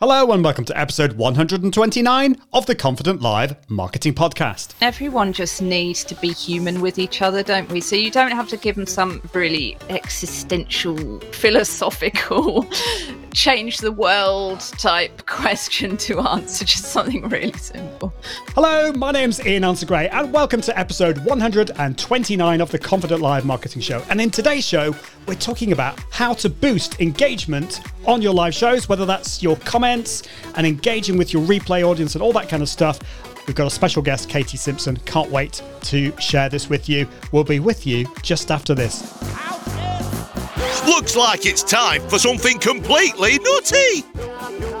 Hello, and welcome to episode 129 of the Confident Live Marketing Podcast. Everyone just needs to be human with each other, don't we? So you don't have to give them some really existential, philosophical, change the world type question to answer, just something really simple. Hello, my name's Ian Anderson Gray, and welcome to episode 129 of the Confident Live Marketing Show. And in today's show, we're talking about how to boost engagement on your live shows, whether that's your comments and engaging with your replay audience and all that kind of stuff. We've got a special guest, Katie Simpson. Can't wait to share this with you. We'll be with you just after this. Looks like it's time for something completely nutty.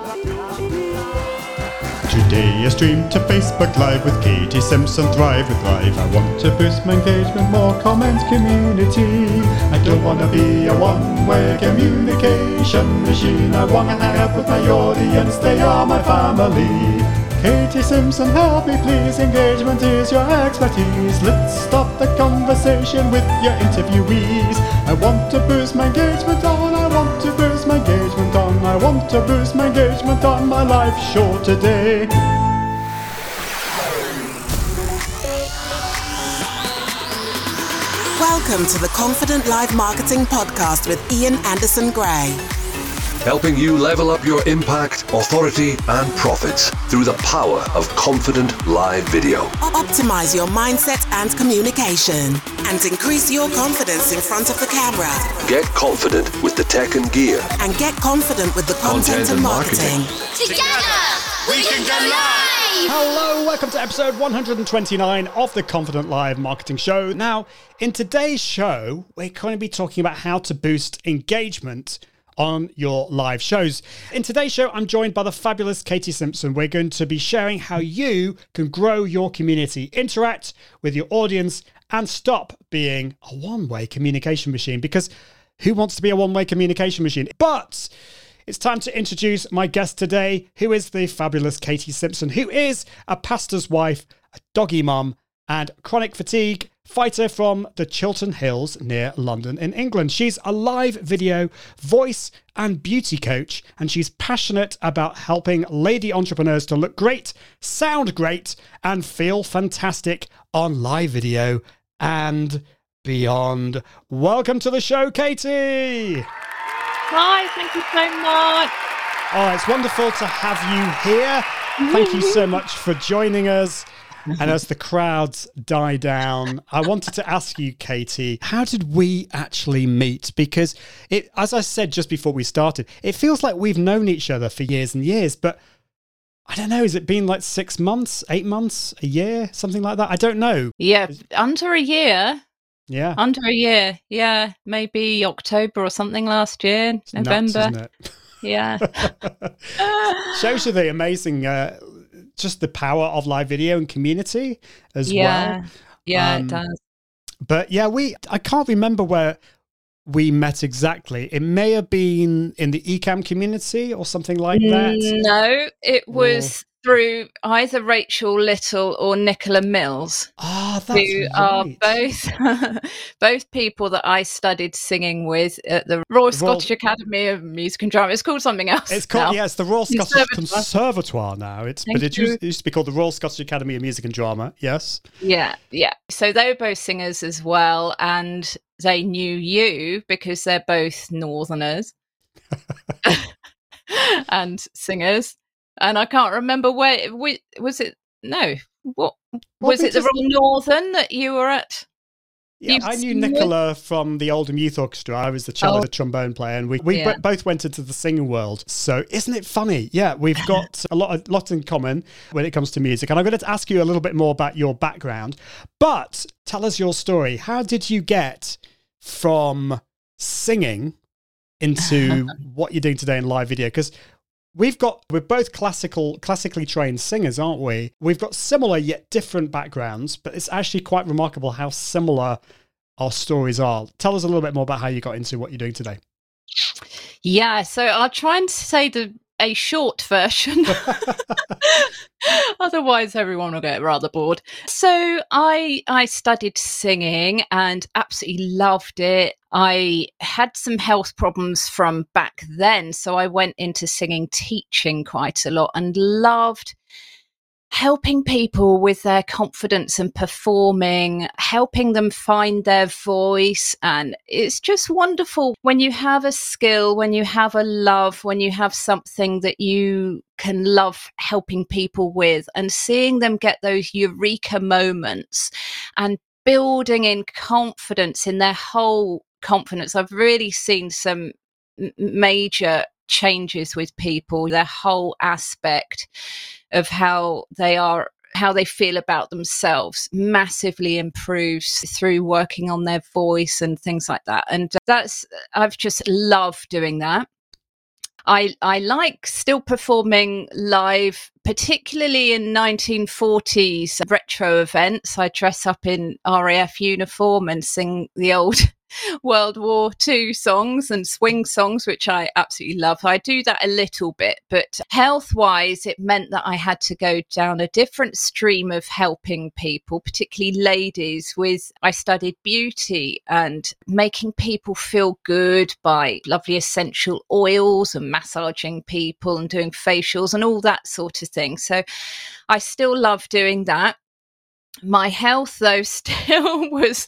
I stream to Facebook Live with Katie Simpson Thrive with Live. I want to boost my engagement, more comments, community. I don't want to be a one-way communication machine. I want to out with my audience, they are my family. Katie Simpson, help me please. Engagement is your expertise. Let's start the conversation with your interviewees. I want to boost my engagement want to boost my engagement on. I want to boost my engagement on my live show today. Welcome to the Confident Live Marketing Podcast with Ian Anderson Gray. Helping you level up your impact, authority, and profits through the power of confident live video. Optimize your mindset and communication and increase your confidence in front of the camera. Get confident with the tech and gear. And get confident with the content, Content and and marketing. marketing. Together, we can go live! Hello, welcome to episode 129 of the Confident Live Marketing Show. Now, in today's show, we're going to be talking about how to boost engagement on your live shows. In today's show, I'm joined by the fabulous Katie Simpson. We're going to be sharing how you can grow your community, interact with your audience, and stop being a one way communication machine because who wants to be a one way communication machine? But it's time to introduce my guest today, who is the fabulous Katie Simpson, who is a pastor's wife, a doggy mum, and chronic fatigue fighter from the Chiltern Hills near London in England. She's a live video voice and beauty coach, and she's passionate about helping lady entrepreneurs to look great, sound great, and feel fantastic on live video and beyond. Welcome to the show, Katie. Hi, thank you so much. Oh, it's wonderful to have you here. Thank you so much for joining us. And as the crowds die down, I wanted to ask you, Katie, how did we actually meet? Because it, as I said just before we started, it feels like we've known each other for years and years, but I don't know. Has it been like six months, eight months, a year, something like that? I don't know. Yeah, under a year. Yeah. Under a year. Yeah, maybe October or something last year, It's November. Yeah. Shows you the amazing, uh, just the power of live video and community as yeah. well. Yeah, Um, it does. But yeah, we I can't remember where we met exactly. It may have been in the Ecamm community or something like that. No, it was through either Rachel Little or Nicola Mills. Ah, that's who are both both people that I studied singing with at the Royal Royal- Scottish Academy of Music and Drama. It's called something else. It's called now. yeah, it's the Royal Scottish Conservatoire. Conservatoire now. It's but it used, it used to be called the Royal Scottish Academy of Music and Drama. Yes. Yeah, yeah. So they were both singers as well, and they knew you because they're both Northerners and singers. And I can't remember where we, was it. No, what was it? The Royal Northern that you were at? Yeah, You've I knew seen it? Nicola from the Oldham Youth Orchestra. I was the cello, Oh. the trombone player, and we, we Yeah. bo- both went into the singing world. So isn't it funny? Yeah, we've got a lot, of, lot in common when it comes to music. And I'm going to ask you a little bit more about your background, but tell us your story. How did you get from singing into what you're doing today in live video? Because We've got we're both classical classically trained singers, aren't we? We've got similar yet different backgrounds, but it's actually quite remarkable how similar our stories are. Tell us a little bit more about how you got into what you're doing today. Yeah, so I'll try and say the a short version. Otherwise, everyone will get rather bored. So I I studied singing and absolutely loved it. I had some health problems from back then, so I went into singing teaching quite a lot and loved helping people with their confidence and performing, helping them find their voice. And it's just wonderful when you have a skill, when you have a love, when you have something that you can love helping people with and seeing them get those eureka moments and building in confidence in their whole confidence. I've really seen some major changes with people, their whole aspect of how they are how they feel about themselves massively improves through working on their voice and things like that and that's i've just loved doing that I, I like still performing live, particularly in 1940s retro events. I dress up in RAF uniform and sing the old World War II songs and swing songs, which I absolutely love. I do that a little bit, but health wise, it meant that I had to go down a different stream of helping people, particularly ladies. With I studied beauty and making people feel good by lovely essential oils and massaging people and doing facials and all that sort of thing. So I still love doing that my health though still was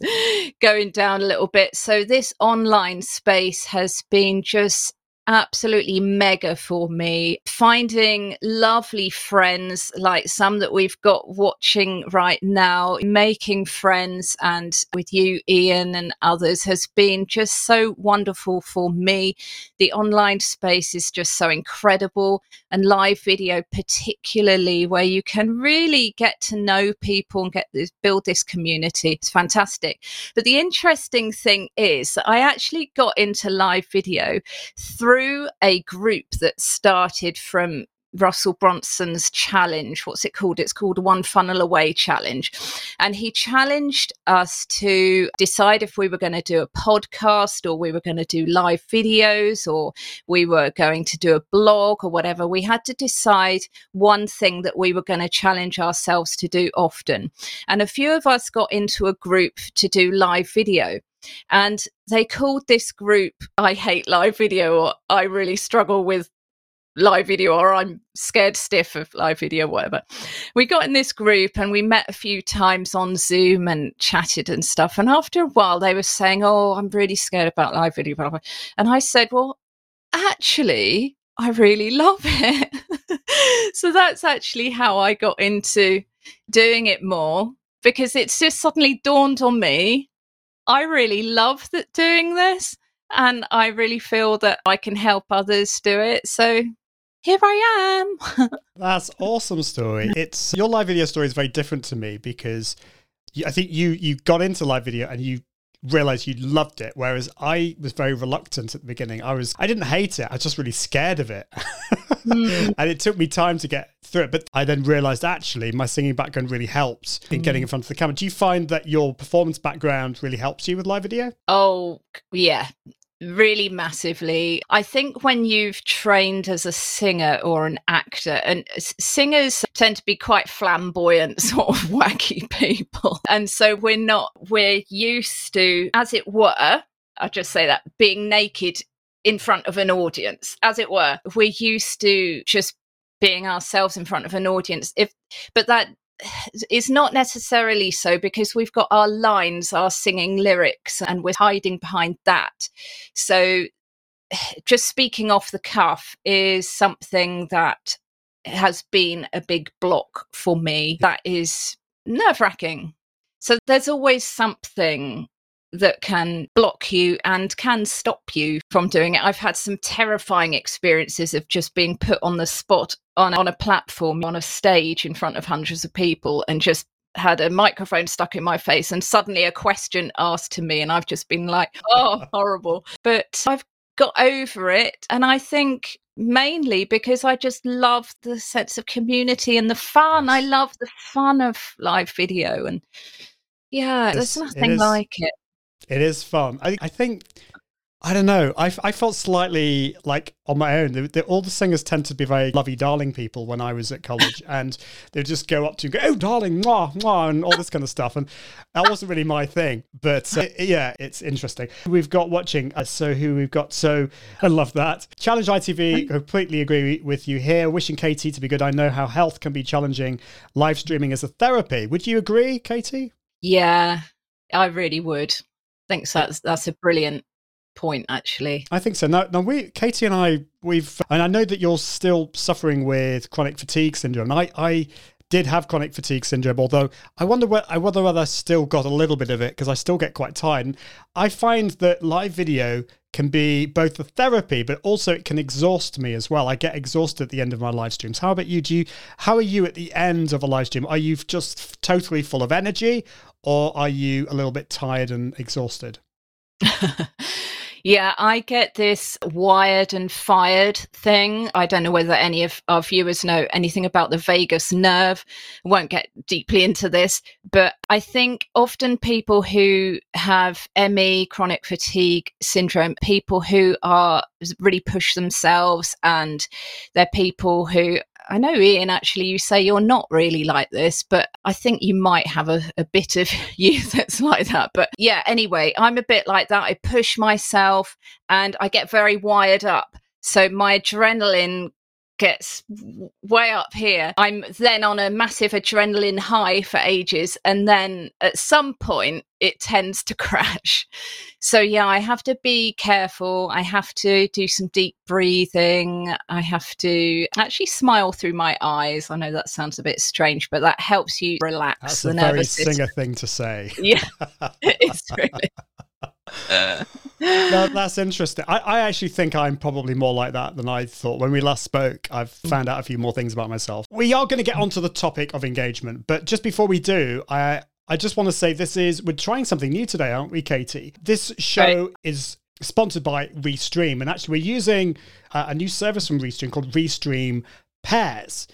going down a little bit. So this online space has been just absolutely mega for me. Finding lovely friends like some that we've got watching right now, making friends, and with you, Ian, and others has been just so wonderful for me. The online space is just so incredible, and live video, particularly, where you can really get to know people and get this, build this community. It's fantastic. But the interesting thing is I actually got into live video through through a group that started from Russell Brunson's challenge. What's it called? It's called One Funnel Away Challenge. And he challenged us to decide if we were going to do a podcast or we were going to do live videos or we were going to do a blog or whatever. We had to decide one thing that we were going to challenge ourselves to do often. And a few of us got into a group to do live video. And they called this group I Hate Live Video or I Really Struggle with live video or I'm scared stiff of live video, whatever. We got in this group and we met a few times on Zoom and chatted and stuff. And after a while, they were saying, Oh, I'm really scared about live video. And I said, Well, actually, I really love it. so that's actually how I got into doing it more because it's just suddenly dawned on me I really love that doing this and I really feel that I can help others do it. So here I am. That's awesome story. It's your live video story is very different to me because I think you you got into live video and you realized you loved it whereas i was very reluctant at the beginning. I was i didn't hate it. I was just really scared of it. Mm. and it took me time to get through it but i then realized actually my singing background really helps in getting in front of the camera. Do you find that your performance background really helps you with live video? Oh yeah really massively. I think when you've trained as a singer or an actor, and singers tend to be quite flamboyant, sort of wacky people. And so we're not, we're used to, as it were, I'll just say that, being naked in front of an audience, as it were. We're used to just being ourselves in front of an audience. If, but that is not necessarily so because we've got our lines, our singing lyrics, and we're hiding behind that. So, just speaking off the cuff is something that has been a big block for me. That is nerve wracking. So, there's always something that can block you and can stop you from doing it. I've had some terrifying experiences of just being put on the spot on, on a platform, on a stage in front of hundreds of people and just had a microphone stuck in my face and suddenly a question asked to me and I've just been like, oh, horrible. But I've got over it. And I think mainly because I just love the sense of community and the fun. I love the fun of live video and yeah, there's nothing like it. It is fun. I, I think I don't know. I, I felt slightly like on my own. The, the, all the singers tend to be very lovey darling people when I was at college, and they'd just go up to you and go, "Oh, darling, mwah, mwah," and all this kind of stuff. And that wasn't really my thing. But uh, yeah, it's interesting. We've got watching. Uh, so who we've got? So I love that. Challenge ITV. Completely agree with you here. Wishing Katie to be good. I know how health can be challenging. Live streaming as a therapy. Would you agree, Katie? Yeah, I really would. I think that's that's a brilliant point actually. I think so. Now, now we katie and i we've and i know that you're still suffering with chronic fatigue syndrome. I i did have chronic fatigue syndrome, although I wonder whether I whether I still got a little bit of it because I still get quite tired. And I find that live video can be both a therapy, but also it can exhaust me as well. I get exhausted at the end of my live streams. How about you? Do you how are you at the end of a live stream? Are you just totally full of energy, or are you a little bit tired and exhausted? Yeah, I get this wired and fired thing. I don't know whether any of our viewers know anything about the vagus nerve. Won't get deeply into this, but I think often people who have ME, chronic fatigue syndrome, people who are really push themselves and they're people who I know, Ian, actually, you say you're not really like this, but I think you might have a, a bit of you that's like that. But yeah, anyway, I'm a bit like that. I push myself and I get very wired up. So my adrenaline gets way up here. I'm then on a massive adrenaline high for ages. And then at some point, it tends to crash. So, yeah, I have to be careful. I have to do some deep breathing. I have to actually smile through my eyes. I know that sounds a bit strange, but that helps you relax That's the a nervous very system. singer thing to say. Yeah, it's really. no, that's interesting. I, I actually think I'm probably more like that than I thought. When we last spoke, I've found out a few more things about myself. We are going to get onto the topic of engagement, but just before we do, I I just want to say this is we're trying something new today, aren't we, Katie? This show right. is sponsored by Restream, and actually we're using uh, a new service from Restream called Restream Pairs.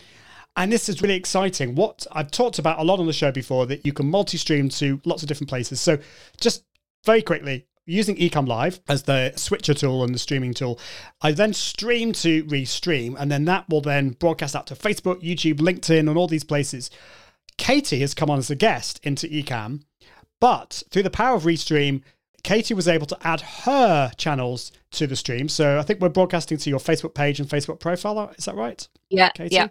And this is really exciting. What I've talked about a lot on the show before that you can multi-stream to lots of different places. So just very quickly, using Ecamm Live as the switcher tool and the streaming tool, I then stream to Restream, and then that will then broadcast out to Facebook, YouTube, LinkedIn, and all these places. Katie has come on as a guest into Ecamm, but through the power of Restream, Katie was able to add her channels to the stream. So I think we're broadcasting to your Facebook page and Facebook profile. Is that right? Yeah. Katie? Yeah.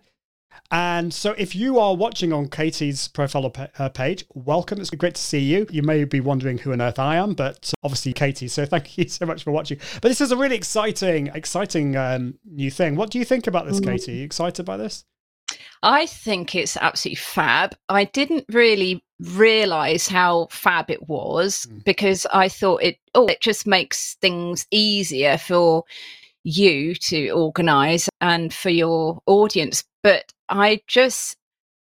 And so, if you are watching on Katie's profile page, welcome. It's great to see you. You may be wondering who on earth I am, but obviously Katie. So, thank you so much for watching. But this is a really exciting, exciting um, new thing. What do you think about this, mm-hmm. Katie? Are you excited by this? I think it's absolutely fab. I didn't really realize how fab it was mm. because I thought it oh it just makes things easier for you to organize and for your audience but I just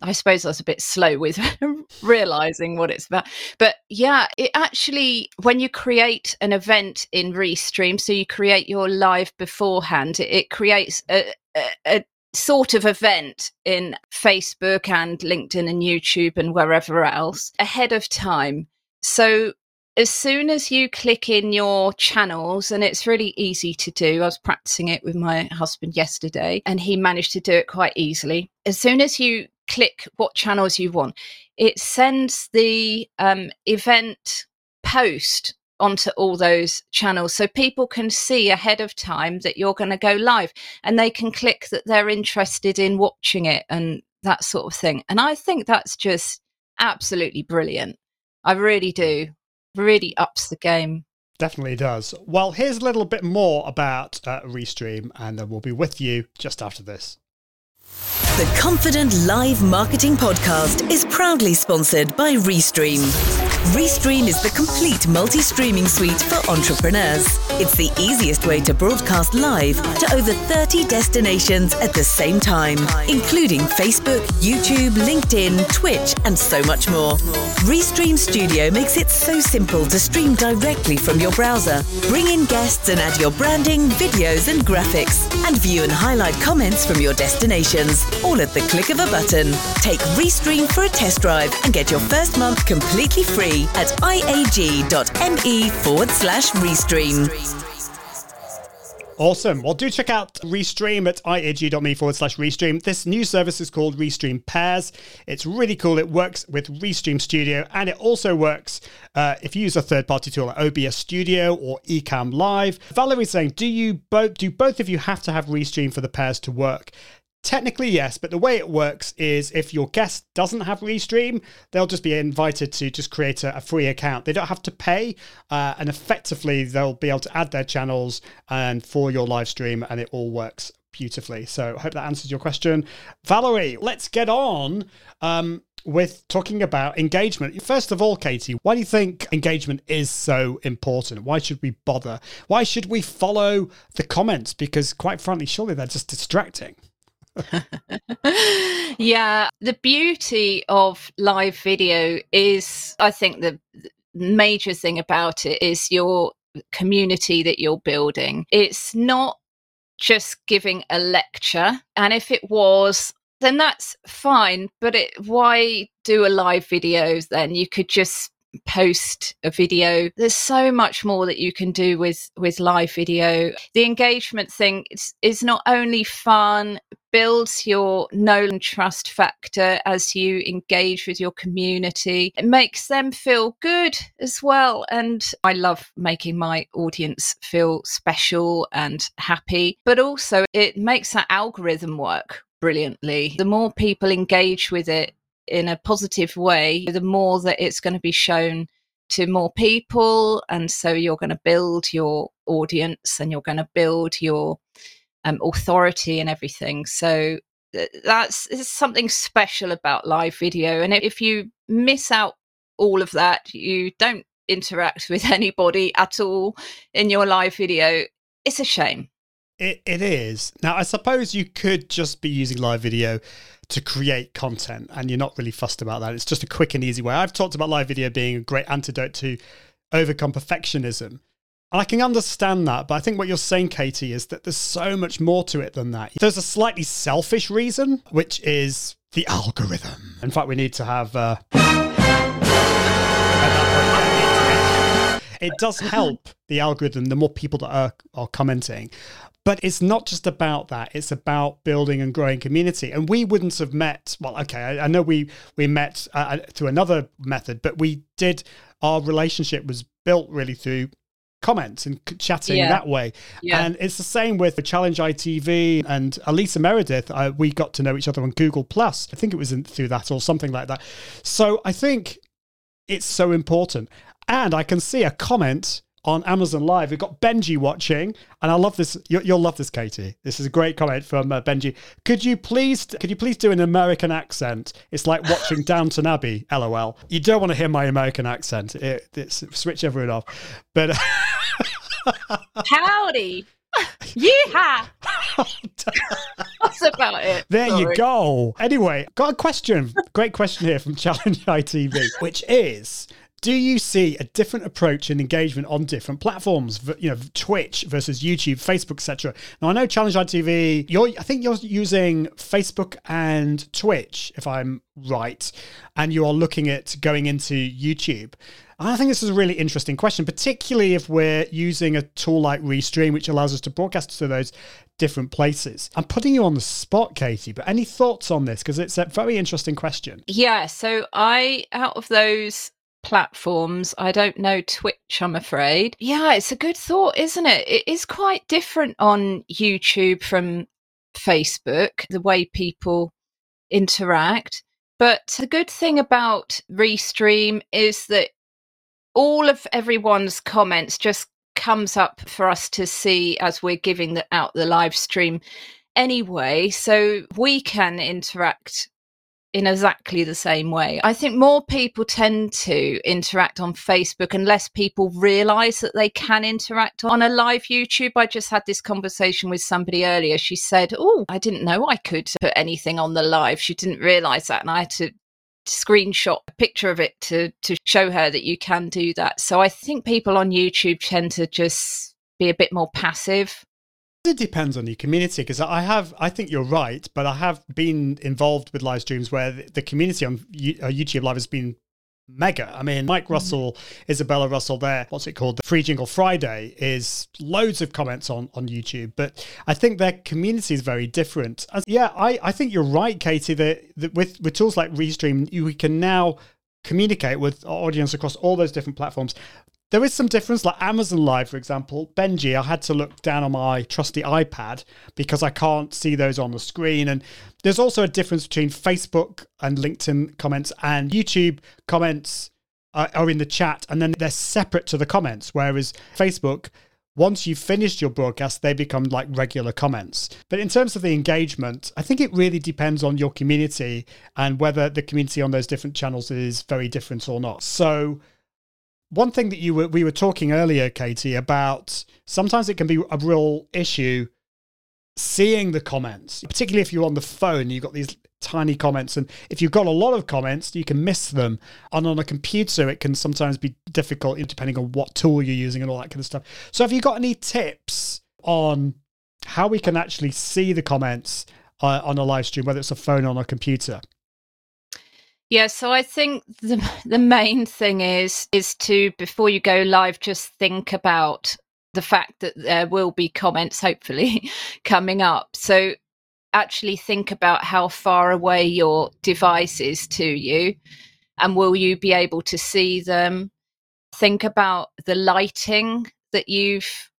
I suppose I was a bit slow with realizing what it's about. But yeah, it actually, when you create an event in Restream, so you create your live beforehand, it, it creates a, a, a, sort of event in Facebook and LinkedIn and YouTube and wherever else ahead of time. So as soon as you click in your channels, and it's really easy to do, I was practicing it with my husband yesterday, and he managed to do it quite easily. As soon as you click what channels you want, it sends the um, event post onto all those channels so people can see ahead of time that you're going to go live and they can click that they're interested in watching it and that sort of thing. And I think that's just absolutely brilliant. I really do really ups the game. Definitely does. Well, here's a little bit more about uh, Restream, and then we'll be with you just after this. The Confident Live Marketing Podcast is proudly sponsored by Restream. Restream is the complete multi streaming suite for entrepreneurs. It's the easiest way to broadcast live to over 30 destinations at the same time, including Facebook, YouTube, LinkedIn, Twitch, and so much more. Restream Studio makes it so simple to stream directly from your browser. Bring in guests and add your branding, videos, and graphics, and view and highlight comments from your destinations all at the click of a button. Take Restream for a test drive and get your first month completely free at iag.me forward slash Restream. Awesome. Well, do check out Restream at iag.me forward slash Restream. This new service is called Restream Pairs. It's really cool. It works with Restream Studio and it also works uh, if you use a third party tool like OBS Studio or Ecamm Live. Valerie's saying, do you both do both of you have to have Restream for the pairs to work? Technically, yes, but the way it works is if your guest doesn't have Restream, they'll just be invited to just create a, a free account. They don't have to pay, uh, and effectively, they'll be able to add their channels and for your live stream, and it all works beautifully. So, I hope that answers your question. Valerie, let's get on. Um, with talking about engagement. First of all, Katie, why do you think engagement is so important? Why should we bother? Why should we follow the comments? Because, quite frankly, surely they're just distracting. yeah, the beauty of live video is, I think, the major thing about it is your community that you're building. It's not just giving a lecture. And if it was, then that's fine. But it, why do a live video then? You could just post a video. There's so much more that you can do with with live video. The engagement thing is, is not only fun builds your know and trust factor as you engage with your community. It makes them feel good as well and i love making my audience feel special and happy but also it makes that algorithm work brilliantly. The more people engage with it in a positive way, the more that it's going to be shown to more people. And so you're going to build your audience and you're going to build your um, authority and everything. So that's something special about live video. And if you miss out all of that, you don't interact with anybody at all in your live video, it's a shame. It, it is. Now, I suppose you could just be using live video to create content and you're not really fussed about that. It's just a quick and easy way. I've talked about live video being a great antidote to overcome perfectionism. And I can understand that, but I think what you're saying, Katie, is that there's so much more to it than that. There's a slightly selfish reason, which is the algorithm. In fact, we need to have. Uh, it does help the algorithm the more people that are, are commenting but it's not just about that. It's about building and growing community. And we wouldn't have met. Well, okay, I, I know we we met uh, uh through another method, but we did. Our relationship was built really through comments and chatting yeah. that way. Yeah. And it's the same with the Challenge ITV and Elisa Meredith. Uh, we got to know each other on Google Plus. I think it was in, through that or something like that. So I think it's so important. And I can see a comment on Amazon Live. We've got Benji watching, and I love this. You, will love this, Katie. This is a great comment from uh, Benji. Could you please, could you please do an American accent? It's like watching Downton Abbey. LOL. You don't want to hear my American accent. It, it's switch everyone off. But howdy. Yeehaw! That's about it. There Sorry. you go. Anyway, got a question. Great question here from Challenge ITV, which is do you see a different approach and engagement on different platforms you know twitch versus youtube facebook etc now i know challenge itv you're i think you're using facebook and twitch if i'm right and you are looking at going into youtube I think this is a really interesting question, particularly if we're using a tool like Restream, which allows us to broadcast to those different places. I'm putting you on the spot, Katie, but any thoughts on this? Because it's a very interesting question. Yeah. So, I, out of those platforms. I don't know Twitch, I'm afraid. Yeah, it's a good thought, isn't it? It is quite different on YouTube from Facebook, the way people interact. But the good thing about Restream is that all of everyone's comments just comes up for us to see as we're giving the, out the live stream anyway. So we can interact in exactly the same way. I think more people tend to interact on Facebook and less people realize that they can interact on a live YouTube. I just had this conversation with somebody earlier. She said, Oh, I didn't know I could put anything on the live. She didn't realize that. And I had to screenshot a picture of it to to show her that you can do that. So I think people on YouTube tend to just be a bit more passive it depends on your community because I have, I think you're right, but I have been involved with live streams where the community on uh, YouTube Live has been mega. I mean, Mike Russell, Isabella Russell there, what's it called? The Free Jingle Friday is loads of comments on, on YouTube, but I think their community is very different. As, yeah, I, I think you're right, Katie, that, that with, with tools like Restream, you can now communicate with our audience across all those different platforms. There is some difference, like Amazon Live, for example. Benji, I had to look down on my trusty iPad because I can't see those on the screen. And there's also a difference between Facebook and LinkedIn comments and YouTube comments are, are in the chat and then they're separate to the comments. Whereas Facebook, once you've finished your broadcast, they become like regular comments. But in terms of the engagement, I think it really depends on your community and whether the community on those different channels is very different or not. So, one thing that you were we were talking earlier, Katie, about sometimes it can be a real issue seeing the comments, particularly if you're on the phone, you've got these tiny comments. And if you've got a lot of comments, you can miss them. And on a computer, it can sometimes be difficult depending on what tool you're using and all that kind of stuff. So, have you got any tips on how we can actually see the comments uh, on a live stream, whether it's a phone or a computer? Yeah, so I think the the main thing is is to before you go live, just think about the fact that there will be comments hopefully coming up. So actually think about how far away your device is to you and will you be able to see them? Think about the lighting that you've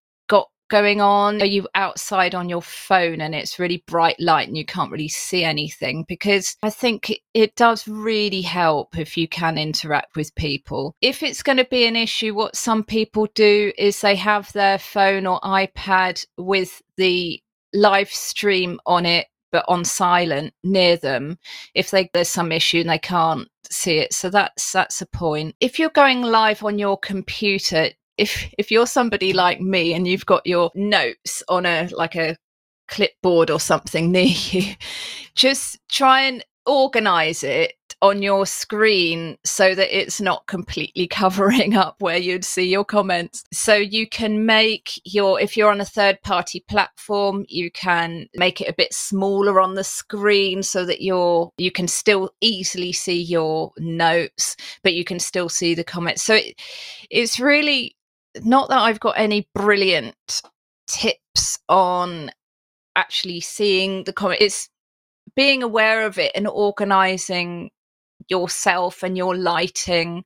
going on? Are you outside on your phone and it's really bright light and you can't really see anything? Because I think it does really help if you can interact with people. If it's going to be an issue, what some people do is they have their phone or iPad with the live stream on it but on silent near them if they, there's some issue and they can't see it so that's that's a point if you're going live on your computer if if you're somebody like me and you've got your notes on a like a clipboard or something near you just try and organize it on your screen so that it's not completely covering up where you'd see your comments. So you can make your, if you're on a third party platform, you can make it a bit smaller on the screen so that you're, you can still easily see your notes, but you can still see the comments. So it, it's really not that I've got any brilliant tips on actually seeing the comment. It's being aware of it and organizing yourself and your lighting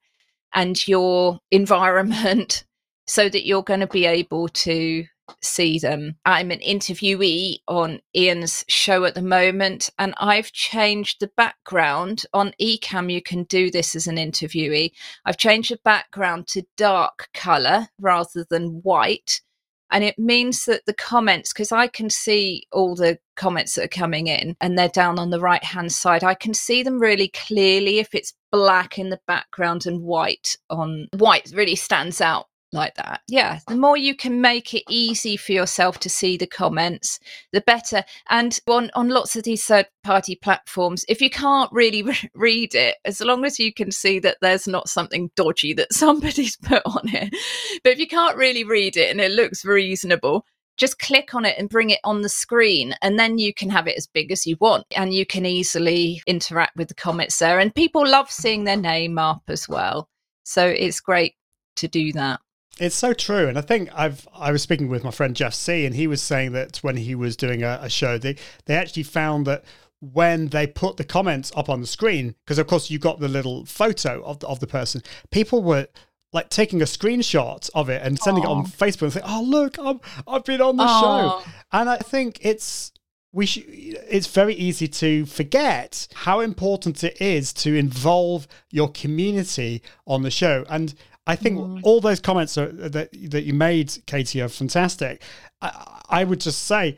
and your environment so that you're going to be able to see them. I'm an interviewee on Ian's show at the moment, and I've changed the background. On Ecamm. you can do this as an interviewee. I've changed the background to dark colour rather than white. And it means that the comments, because I can see all the comments that are coming in and they're down on the right hand side, I can see them really clearly if it's black in the background and white on white really stands out like that. Yeah, the more you can make it easy for yourself to see the comments, the better. And on on lots of these third party platforms, if you can't really re- read it, as long as you can see that there's not something dodgy that somebody's put on it, but if you can't really read it and it looks reasonable, just click on it and bring it on the screen and then you can have it as big as you want and you can easily interact with the comments there and people love seeing their name up as well so it's great to do that it's so true, and I think I've I was speaking with my friend Jeff Sieh, and he was saying that when he was doing a, a show, they they actually found that when they put the comments up on the screen, because of course you got the little photo of the, of the person, people were like taking a screenshot of it and sending Aww. it on Facebook and saying, "Oh look, I'm I've been on the Aww. show," and I think it's we should, it's very easy to forget how important it is to involve your community on the show and I think mm. all those comments are, that that you made, Katie, are fantastic. I, I would just say,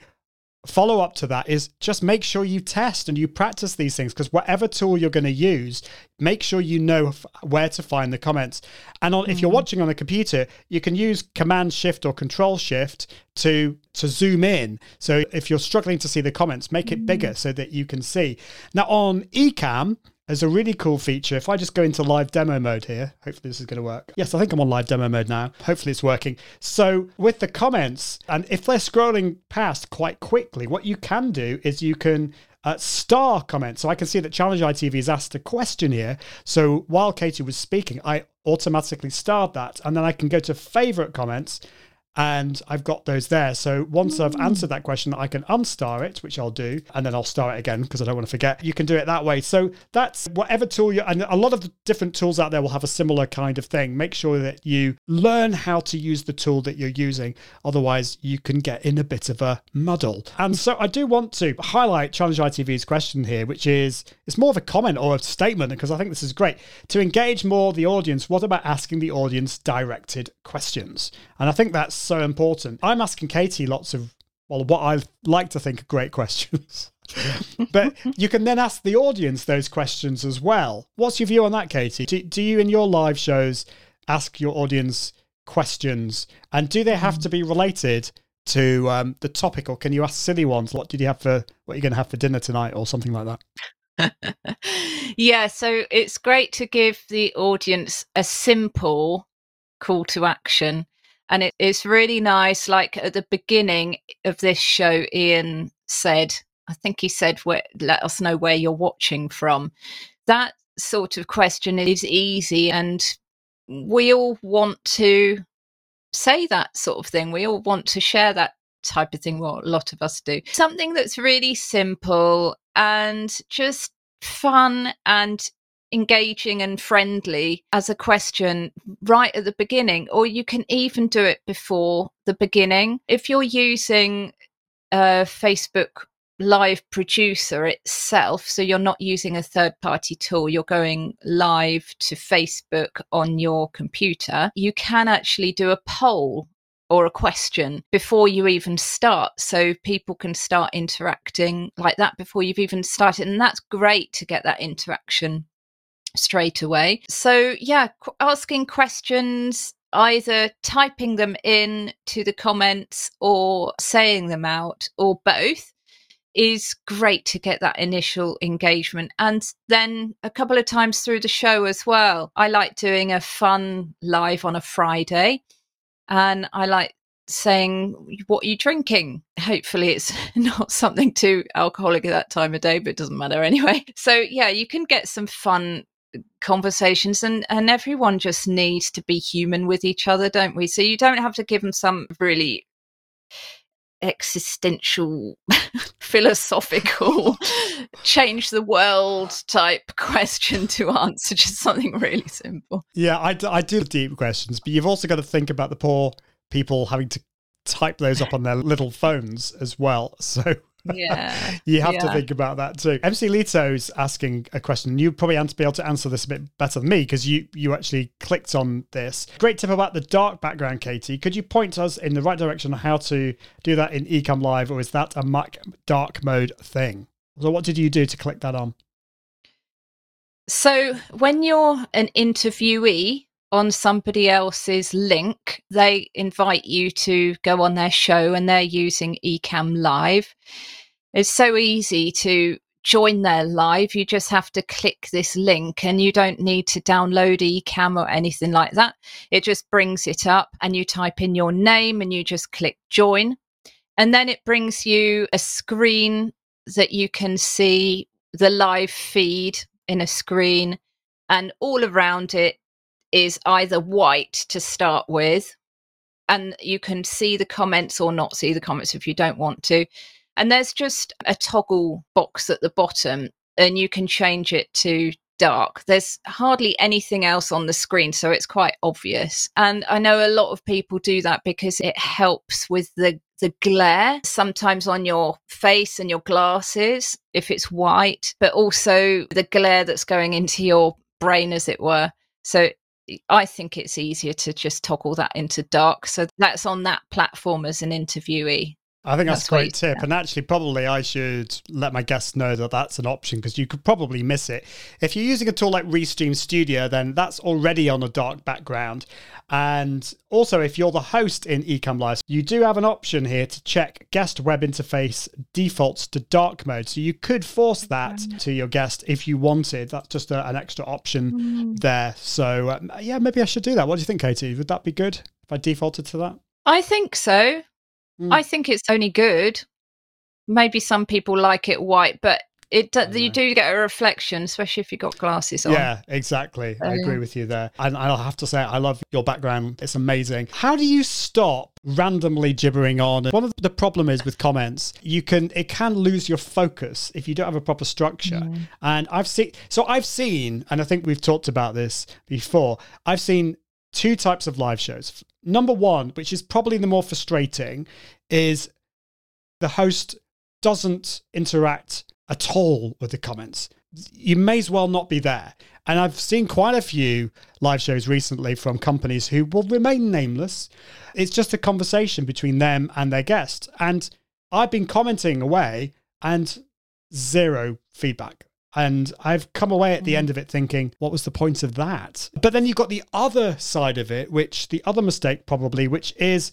follow up to that is just make sure you test and you practice these things because whatever tool you're going to use, make sure you know where to find the comments. And on, mm. if you're mm. watching on a computer, you can use Command Shift or Control Shift to to zoom in. So if you're struggling to see the comments, make it mm. bigger so that you can see. Now on Ecamm there's a really cool feature. If I just go into live demo mode here, hopefully this is going to work. Yes, I think I'm on live demo mode now. Hopefully it's working. So with the comments, and if they're scrolling past quite quickly, what you can do is you can uh, star comment. So I can see that Challenge ITV has asked a question here. So while Katie was speaking, I automatically starred that. And then I can go to favorite comments and I've got those there. So once I've answered that question, I can unstar it, which I'll do, and then I'll star it again because I don't want to forget. You can do it that way. So that's whatever tool you and a lot of the different tools out there will have a similar kind of thing. Make sure that you learn how to use the tool that you're using. Otherwise, you can get in a bit of a muddle. And so I do want to highlight Challenge ITV's question here, which is it's more of a comment or a statement because I think this is great. To engage more the audience, what about asking the audience directed questions? And I think that's so important. I'm asking Katie lots of, well, what I like to think are great questions. but you can then ask the audience those questions as well. What's your view on that, Katie? Do, do you, in your live shows, ask your audience questions? And do they have to be related to um, the topic, or can you ask silly ones? What did you have for what are you're going to have for dinner tonight, or something like that? yeah, so it's great to give the audience a simple call to action and it, it's really nice. Like at the beginning of this show, Ian said, I think he said, let us know where you're watching from. That sort of question is easy. And we all want to say that sort of thing. We all want to share that type of thing. Well, a lot of us do. Something that's really simple and just fun and engaging and friendly as a question right at the beginning, or you can even do it before the beginning. If you're using a Facebook live producer itself, so you're not using a third party tool, you're going live to Facebook on your computer, you can actually do a poll or a question before you even start. So people can start interacting like that before you've even started. And that's great to get that interaction straight away. So, yeah, asking questions, either typing them in to the comments or saying them out or both is great to get that initial engagement. And then a couple of times through the show as well. I like doing a fun live on a Friday and I like saying what are you drinking hopefully it's not something too alcoholic at that time of day but it doesn't matter anyway so yeah you can get some fun conversations and and everyone just needs to be human with each other don't we? So you don't have to give them some really existential philosophical change the world type question to answer just something really simple. Yeah I, I do deep questions but you've also got to think about the poor people having to type those up on their little phones as well. So yeah. you have yeah. to think about that too. MC Lito's asking a question. You probably have to be able to answer this a bit better than me because you you actually clicked on this. Great tip about the dark background, Katie. Could you point us in the right direction on how to do that in Ecamm Live, or is that a Mac dark mode thing? So what did you do to click that on? So when you're an interviewee on somebody else's link, they invite you to go on their show and they're using Ecamm Live. It's so easy to join their live. You just have to click this link and you don't need to download Ecamm or anything like that. It just brings it up and you type in your name and you just click join. And then it brings you a screen that you can see the live feed in a screen and all around it is either white to start with, and you can see the comments or not see the comments if you don't want to. And there's just a toggle box at the bottom, and you can change it to dark. There's hardly anything else on the screen, so it's quite obvious. And I know a lot of people do that because it helps with the the glare sometimes on your face and your glasses if it's white, but also the glare that's going into your brain, as it were. So I think it's easier to just toggle that into dark. So that's on that platform as an interviewee. I think that's, that's a great tip. And actually, probably I should let my guests know that that's an option because you could probably miss it. If you're using a tool like Restream Studio, then that's already on a dark background. And also, if you're the host in Ecamm Live, you do have an option here to check guest web interface defaults to dark mode. So you could force that to your guest if you wanted. That's just a, an extra option mm. there. So, um, yeah, maybe I should do that. What do you think, Katie? Would that be good if I defaulted to that? I think so. Mm. I think it's only good. Maybe some people like it white, but it do, you do get a reflection, especially if you've got glasses on. Yeah, exactly. I agree with you there. And I'll have to say, I love your background. It's amazing. How do you stop randomly gibbering on? One of the problem is with comments, you can it can lose your focus if you don't have a proper structure. Mm. And I've seen so I've seen, and I think we've talked about this before. I've seen two types of live shows. Number one, which is probably the more frustrating, is the host doesn't interact at all with the comments. You may as well not be there. And I've seen quite a few live shows recently from companies who will remain nameless. It's just a conversation between them and their guest. And I've been commenting away and zero feedback. And I've come away at the end mm. of it thinking, what was the point of that? But then you've got the other side of it, which the other mistake probably, which is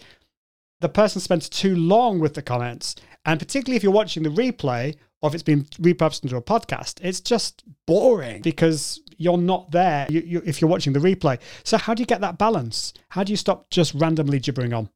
the person spends too long with the comments. And particularly if you're watching the replay or if it's been repurposed into a podcast, it's just boring because you're not there you, you, if you're watching the replay. So, how do you get that balance? How do you stop just randomly gibbering on?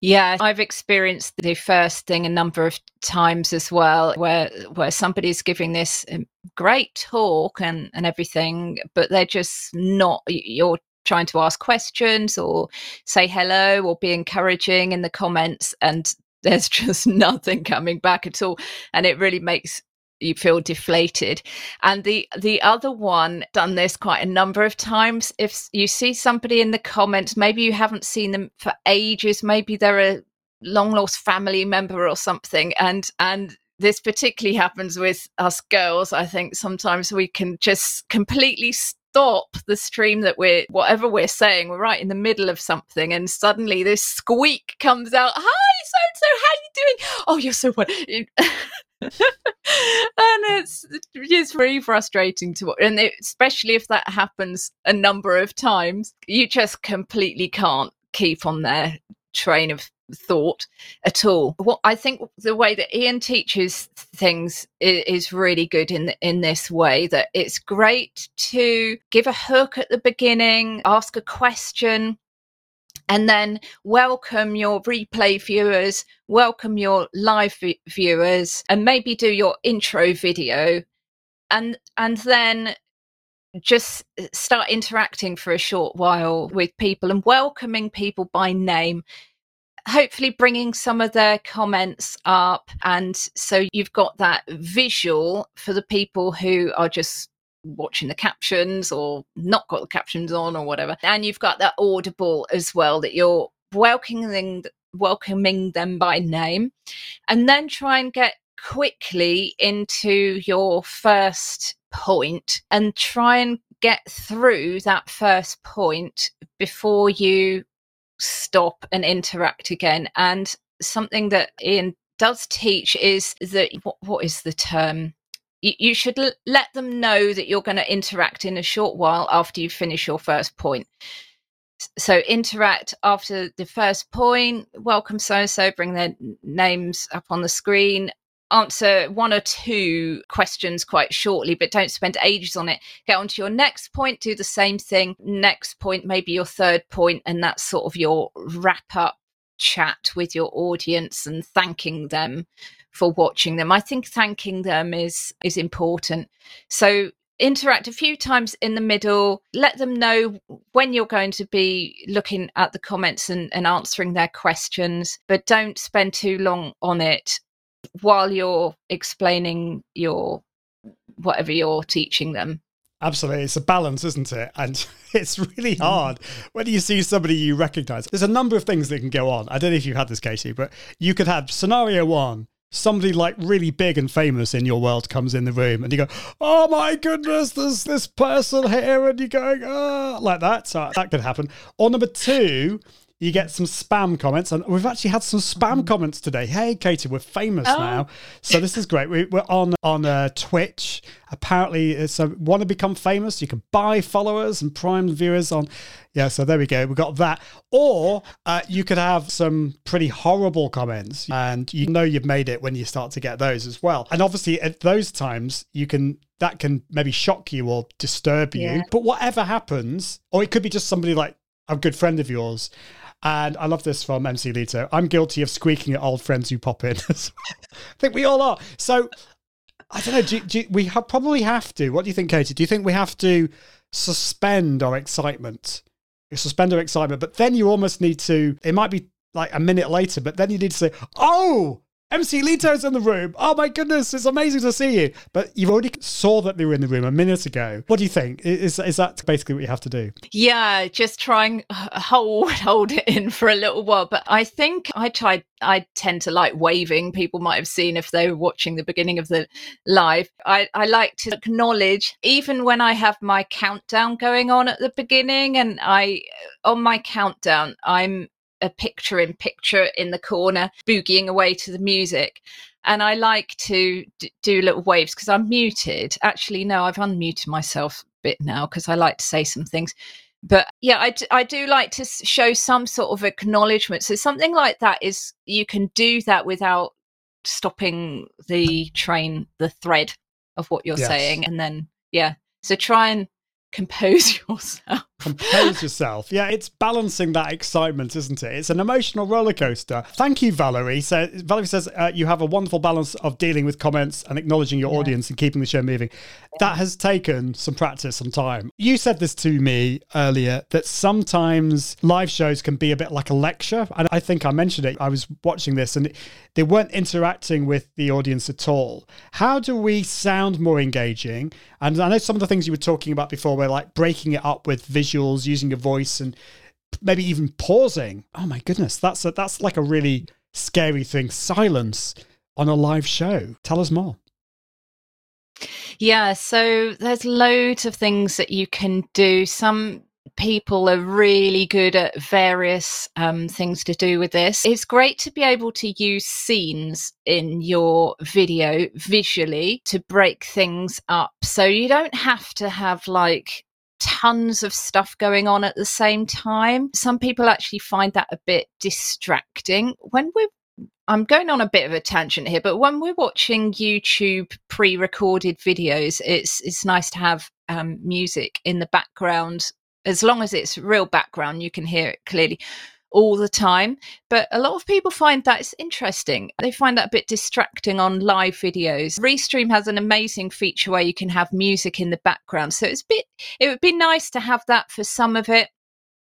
Yeah, I've experienced the first thing a number of times as well, where where somebody's giving this um, great talk and and everything, but they're just not. You're trying to ask questions or say hello or be encouraging in the comments, and there's just nothing coming back at all, and it really makes you feel deflated. And the the other one done this quite a number of times. If you see somebody in the comments maybe you haven't seen them for ages maybe they're a long lost family member or something and and this particularly happens with us girls i think sometimes we can just completely stop the stream that we're whatever we're saying we're right in the middle of something and suddenly this squeak comes out hi so and so how you doing? Oh you're so what and it's it's very frustrating to watch, and it, especially if that happens a number of times, you just completely can't keep on their train of thought at all. What I think the way that Ian teaches things is, really good in in this way that it's great to give a hook at the beginning, ask a question, and then welcome your replay viewers, welcome your live viewers, and maybe do your intro video, and and then just uh, start interacting for a short while with people and welcoming people by name hopefully bringing some of their comments up and so you've got that visual for the people who are just watching the captions or not got the captions on or whatever. And you've got that audible as well that you're welcoming welcoming them by name and then try and get quickly into your first point and try and get through that first point before you stop and interact again and something that Ian does teach is that what, what is the term you, you should l- let them know that you're going to interact in a short while after you finish your first point. So interact after the first point. Welcome so and so. Bring their names up on the screen. Answer one or two questions quite shortly, but don't spend ages on it. Get on to your next point. Do the same thing. Next point, maybe your third point, and that's sort of your wrap up chat with your audience and thanking them for watching them. I think thanking them is is important. So interact a few times in the middle let them know when you're going to be looking at the comments and, and answering their questions but don't spend too long on it while you're explaining your whatever you're teaching them Absolutely. It's a balance, isn't it? And it's really mm. hard when you see somebody you recognize. There's a number of things that can go on. I don't know if you had this, Casey, but you could have scenario one somebody like really big and famous in your world comes in the room and you go, oh my goodness, there's this person here, and you're going, oh, like that. So that could happen. Or number two, you get some spam comments, and we've actually had some spam comments today. Hey, Katie, we're famous oh. now, so this is great. We, are on on uh, Twitch. Apparently, so want to become famous, you can buy followers and prime viewers on. Yeah, so there we go. We got that. Or uh, you could have some pretty horrible comments, and you know you've made it when you start to get those as well. And obviously, at those times, you can that can maybe shock you or disturb you. Yeah. But whatever happens, or it could be just somebody like a good friend of yours and I love this from MC Lito. I'm guilty of squeaking at old friends who pop in. I think we all are. So I don't know. Do, do, we ha- probably have to. What do you think, Katie? Do you think we have to suspend our excitement? Suspend our excitement, but then you almost need to. It might be like a minute later, but then you need to say, "Oh, MC Lito's in the room. Oh my goodness, it's amazing to see you. But you already saw that they were in the room a minute ago. What do you think? Is is that basically what you have to do? Yeah, just try and hold hold it in for a little while. But I think I tried. I tend to like waving. People might have seen if they were watching the beginning of the live. I, I like to acknowledge, even when I have my countdown going on at the beginning, and I on my countdown, I'm a picture in picture in the corner, boogieing away to the music. And I like to d- do little waves because I'm muted. Actually, no, I've unmuted myself a bit now because I like to say some things. But yeah, I, d- I do like to show some sort of acknowledgement. So something like that is you can do that without stopping the train, the thread of what you're yes. saying. And then, yeah. So try and compose yourself. Compose yourself. Yeah, it's balancing that excitement, isn't it? It's an emotional roller coaster. Thank you, Valerie. So Valerie says uh, you have a wonderful balance of dealing with comments and acknowledging your yeah. audience and keeping the show moving. Yeah. That has taken some practice, some time. You said this to me earlier that sometimes live shows can be a bit like a lecture, and I think I mentioned it. I was watching this and they weren't interacting with the audience at all. How do we sound more engaging? And I know some of the things you were talking about before were like breaking it up with visual visuals, using your voice, and maybe even pausing. Oh my goodness, that's a, that's like a really scary thing. Silence on a live show. Tell us more. Yeah, so there's loads of things that you can do. Some people are really good at various um, things to do with this. It's great to be able to use scenes in your video visually to break things up. So you don't have to have like tons of stuff going on at the same time. Some people actually find that a bit distracting. When we're I'm going on a bit of a tangent here, but when we're watching YouTube pre-recorded videos, it's it's nice to have um, music in the background. As long as it's real background, you can hear it clearly all the time. But a lot of people find that's interesting. They find that a bit distracting on live videos. Restream has an amazing feature where you can have music in the background. So it's a bit it would be nice to have that for some of it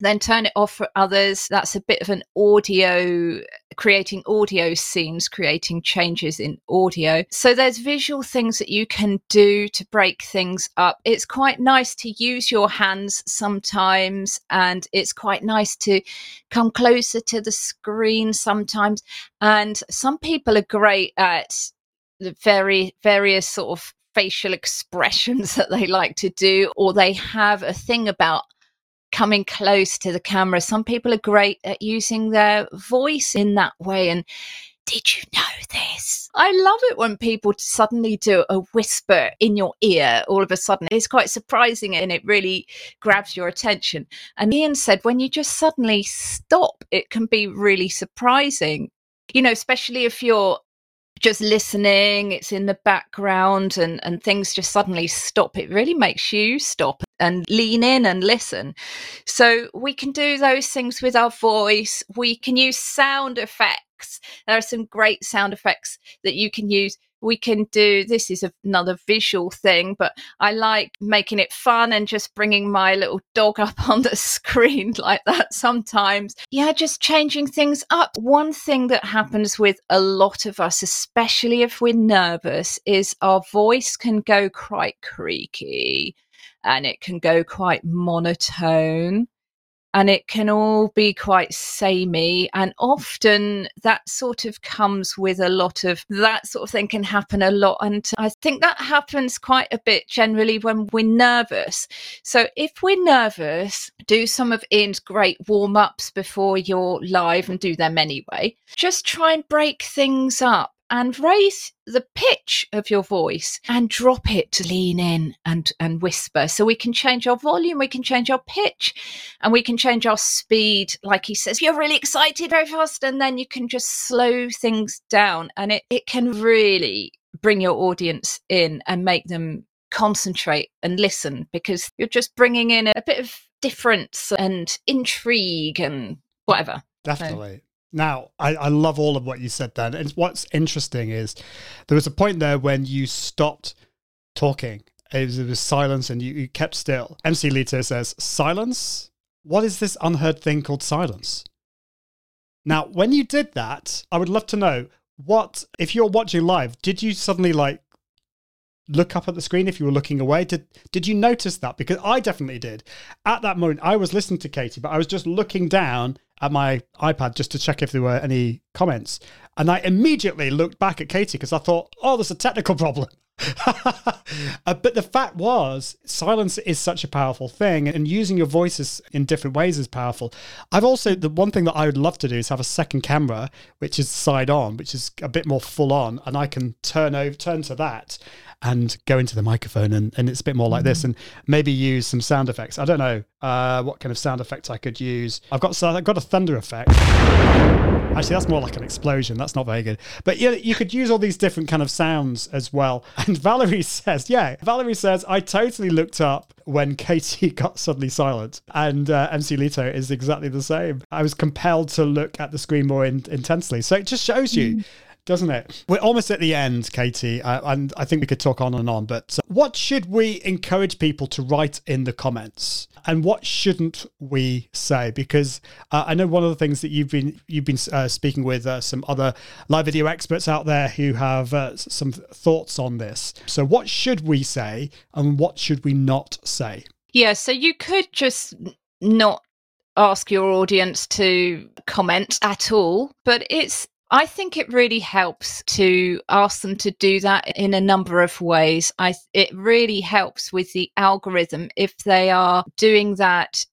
then turn it off for others. That's a bit of an audio, creating audio scenes, creating changes in audio. So there's visual things that you can do to break things up. It's quite nice to use your hands sometimes, and it's quite nice to come closer to the screen sometimes. And some people are great at the very various sort of facial expressions that they like to do, or they have a thing about coming close to the camera. Some people are great at using their voice in that way. And did you know this? I love it when people suddenly do a whisper in your ear all of a sudden. It's quite surprising and it really grabs your attention. And Ian said, when you just suddenly stop, it can be really surprising. You know, especially if you're just listening, it's in the background and, and things just suddenly stop. It really makes you stop and lean in and listen. So we can do those things with our voice. We can use sound effects. There are some great sound effects that you can use. We can do this is another visual thing, but I like making it fun and just bringing my little dog up on the screen like that sometimes. Yeah, just changing things up. One thing that happens with a lot of us, especially if we're nervous, is our voice can go quite creaky and it can go quite monotone and it can all be quite samey and often that sort of comes with a lot of that sort of thing can happen a lot and i think that happens quite a bit generally when we're nervous. So if we're nervous do some of ian's great warm-ups before you're live and do them anyway. Just try and break things up and raise the pitch of your voice and drop it to lean in and, and whisper. So we can change our volume, we can change our pitch, and we can change our speed. Like he says, you're really excited very fast, and then you can just slow things down. And it, it can really bring your audience in and make them concentrate and listen because you're just bringing in a bit of difference and intrigue and whatever. Definitely. Now, I, I love all of what you said then. And what's interesting is there was a point there when you stopped talking. It was, it was silence and you, you kept still. MC Lito says, Silence? What is this unheard thing called silence? Now, when you did that, I would love to know what, if you're watching live, did you suddenly like look up at the screen if you were looking away? Did did you notice that? Because I definitely did. At that moment, I was listening to Katie, but I was just looking down at my iPad just to check if there were any comments. And I immediately looked back at Katie because I thought, oh, there's a technical problem. uh, but the fact was, silence is such a powerful thing, and using your voices in different ways is powerful. I've also, the one thing that I would love to do is have a second camera, which is side on, which is a bit more full on, and I can turn over, turn to that and go into the microphone and, and it's a bit more like mm. this and maybe use some sound effects. I don't know uh, what kind of sound effects I could use. I've got I've got a thunder effect. Actually, that's more like an explosion. That's not very good. But yeah, you could use all these different kind of sounds as well. And Valerie says, yeah, Valerie says, I totally looked up when Katie got suddenly silent. And uh, MC Lito is exactly the same. I was compelled to look at the screen more in- intensely. So it just shows you. Mm doesn't it? We're almost at the end, Katie, uh, and I think we could talk on and on. But uh, what should we encourage people to write in the comments, and what shouldn't we say? Because uh, I know one of the things that you've been you've been uh, speaking with uh, some other live video experts out there who have uh, some thoughts on this. So, what should we say, and what should we not say? Yeah, so you could just not ask your audience to comment at all, but it's I think it really helps to ask them to do that in a number of ways. I it really helps with the algorithm if they are doing that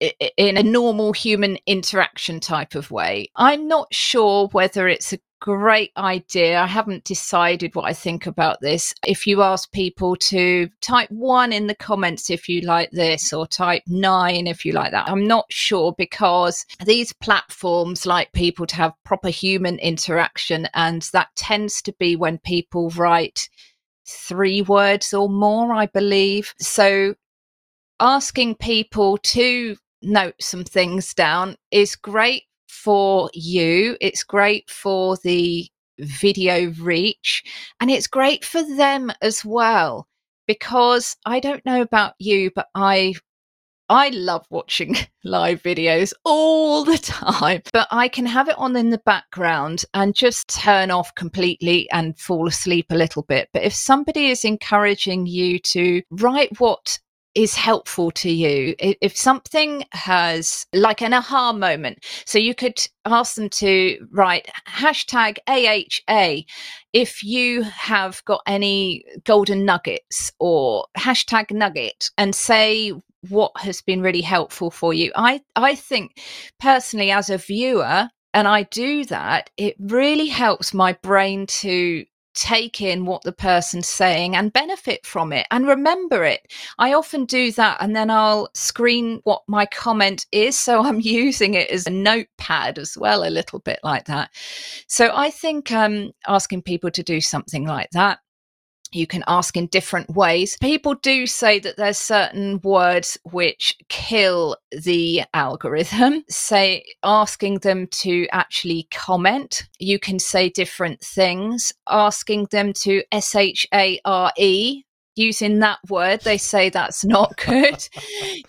in a normal human interaction type of way. I'm not sure whether it's a great idea. I haven't decided what I think about this. If you ask people to type one in the comments if you like this, or type nine if you like that, I'm not sure because these platforms like people to have proper human interaction, and that tends to be when people write three words or more, I believe. So asking people to note some things down is great for you, it's great for the video reach, and it's great for them as well. Because I don't know about you, but I I love watching live videos all the time, but I can have it on in the background and just turn off completely and fall asleep a little bit. But if somebody is encouraging you to write what is helpful to you. If something has like an aha moment so you could ask them to write hashtag aha if you have got any golden nuggets or hashtag nugget and say what has been really helpful for you. I i think personally as a viewer and I do that, it really helps my brain to take in what the person's saying and benefit from it and remember it. I often do that and then I'll screen what my comment is. So I'm using it as a notepad as well, a little bit like that. So I think um, asking people to do something like that you can ask in different ways. People do say that there's certain words which kill the algorithm. Say asking them to actually comment. You can say different things. Asking them to S H A R E using that word, they say that's not good.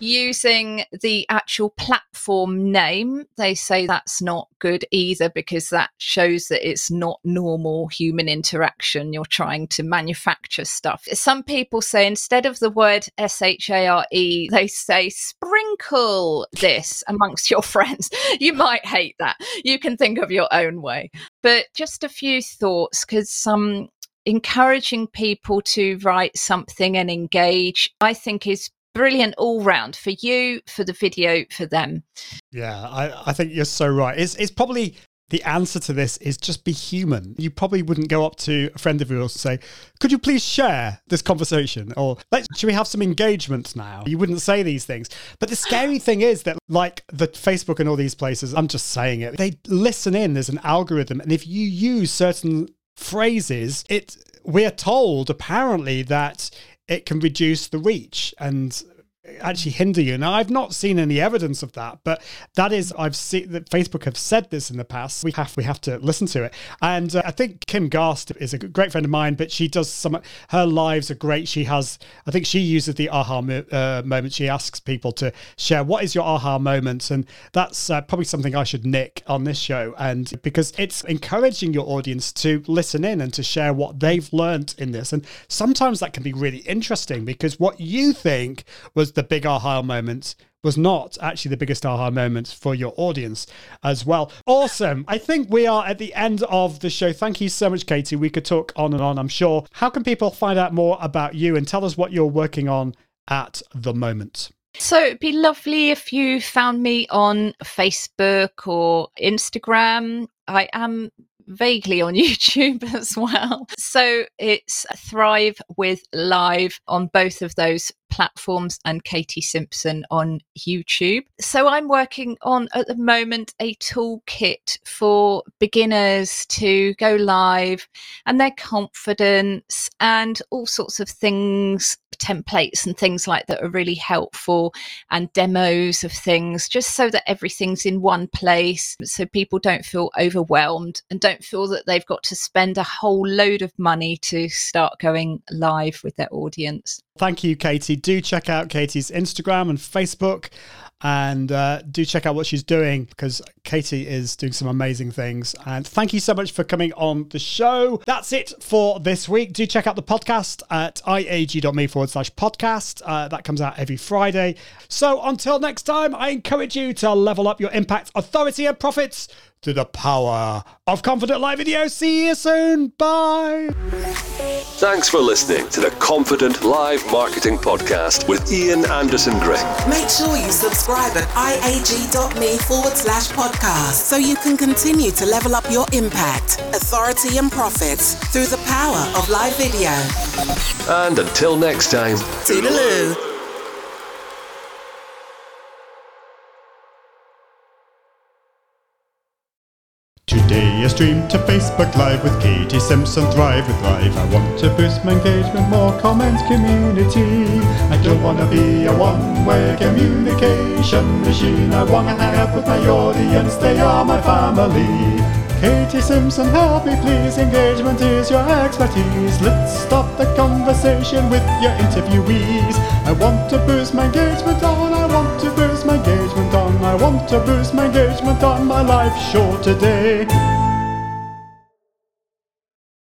using the actual platform name, they say that's not good either because that shows that it's not normal human interaction. You're trying to manufacture stuff. Some people say instead of the word S H A R E, they say sprinkle this amongst your friends. You might hate that. You can think of your own way. But just a few thoughts because some encouraging people to write something and engage, I think is brilliant all round for you, for the video, for them. Yeah, I, I think you're so right. It's it's probably the answer to this is just be human. You probably wouldn't go up to a friend of yours and say, Could you please share this conversation? Or Let's, should we have some engagement now? You wouldn't say these things. But the scary thing is that, like the Facebook and all these places, I'm just saying it, they listen in. There's an algorithm. And if you use certain phrases, it we're told apparently that it can reduce the reach and actually hinder you. Now, I've not seen any evidence of that, but that is I've seen that Facebook have said this in the past. We have we have to listen to it, and uh, I think Kim Garst is a great friend of mine, but she does some her lives are great. She has I think she uses the aha mo- uh, moment. She asks people to share what is your aha moment, and that's uh, probably something I should nick on this show, and because it's encouraging your audience to listen in and to share what they've learned in this, and sometimes that can be really interesting because what you think was the big aha moment was not actually the biggest aha moment for your audience as well. Awesome. I think we are at the end of the show. Thank you so much, Katie. We could talk on and on, I'm sure. How can people find out more about you and tell us what you're working on at the moment? So it'd be lovely if you found me on Facebook or Instagram. I am vaguely on YouTube as well. So it's Thrive with Live on both of those platforms and Katie Simpson on YouTube. So I'm working on at the moment a toolkit for beginners to go live and their confidence and all sorts of things templates and things like that are really helpful and demos of things just so that everything's in one place so people don't feel overwhelmed and don't feel that they've got to spend a whole load of money to start going live with their audience. Thank you, Katie. Do check out Katie's Instagram and Facebook and uh, do check out what she's doing because Katie is doing some amazing things. And thank you so much for coming on the show. That's it for this week. Do check out the podcast at iag.me forward slash podcast. Uh, that comes out every Friday. So until next time, I encourage you to level up your impact, authority, and profits to the power of Confident Live Video. See you soon. Bye. Thanks for listening to the Confident Live Marketing Podcast with Ian Anderson Gray. Make sure you subscribe at iag.me forward slash podcast so you can continue to level up your impact, authority, and profits through the power of live video. And until next time, Toodaloo. Today I stream to Facebook Live with Katie Simpson Thrive with Live. I want to boost my engagement, more comments, community. I don't want to be a one-way communication machine. I want to hang out with my audience, they are my family. Katie Simpson, help me please. Engagement is your expertise. Let's stop the conversation with your interviewees. I want to boost my engagement on. I want to boost my engagement. I want to boost my engagement on my live show today.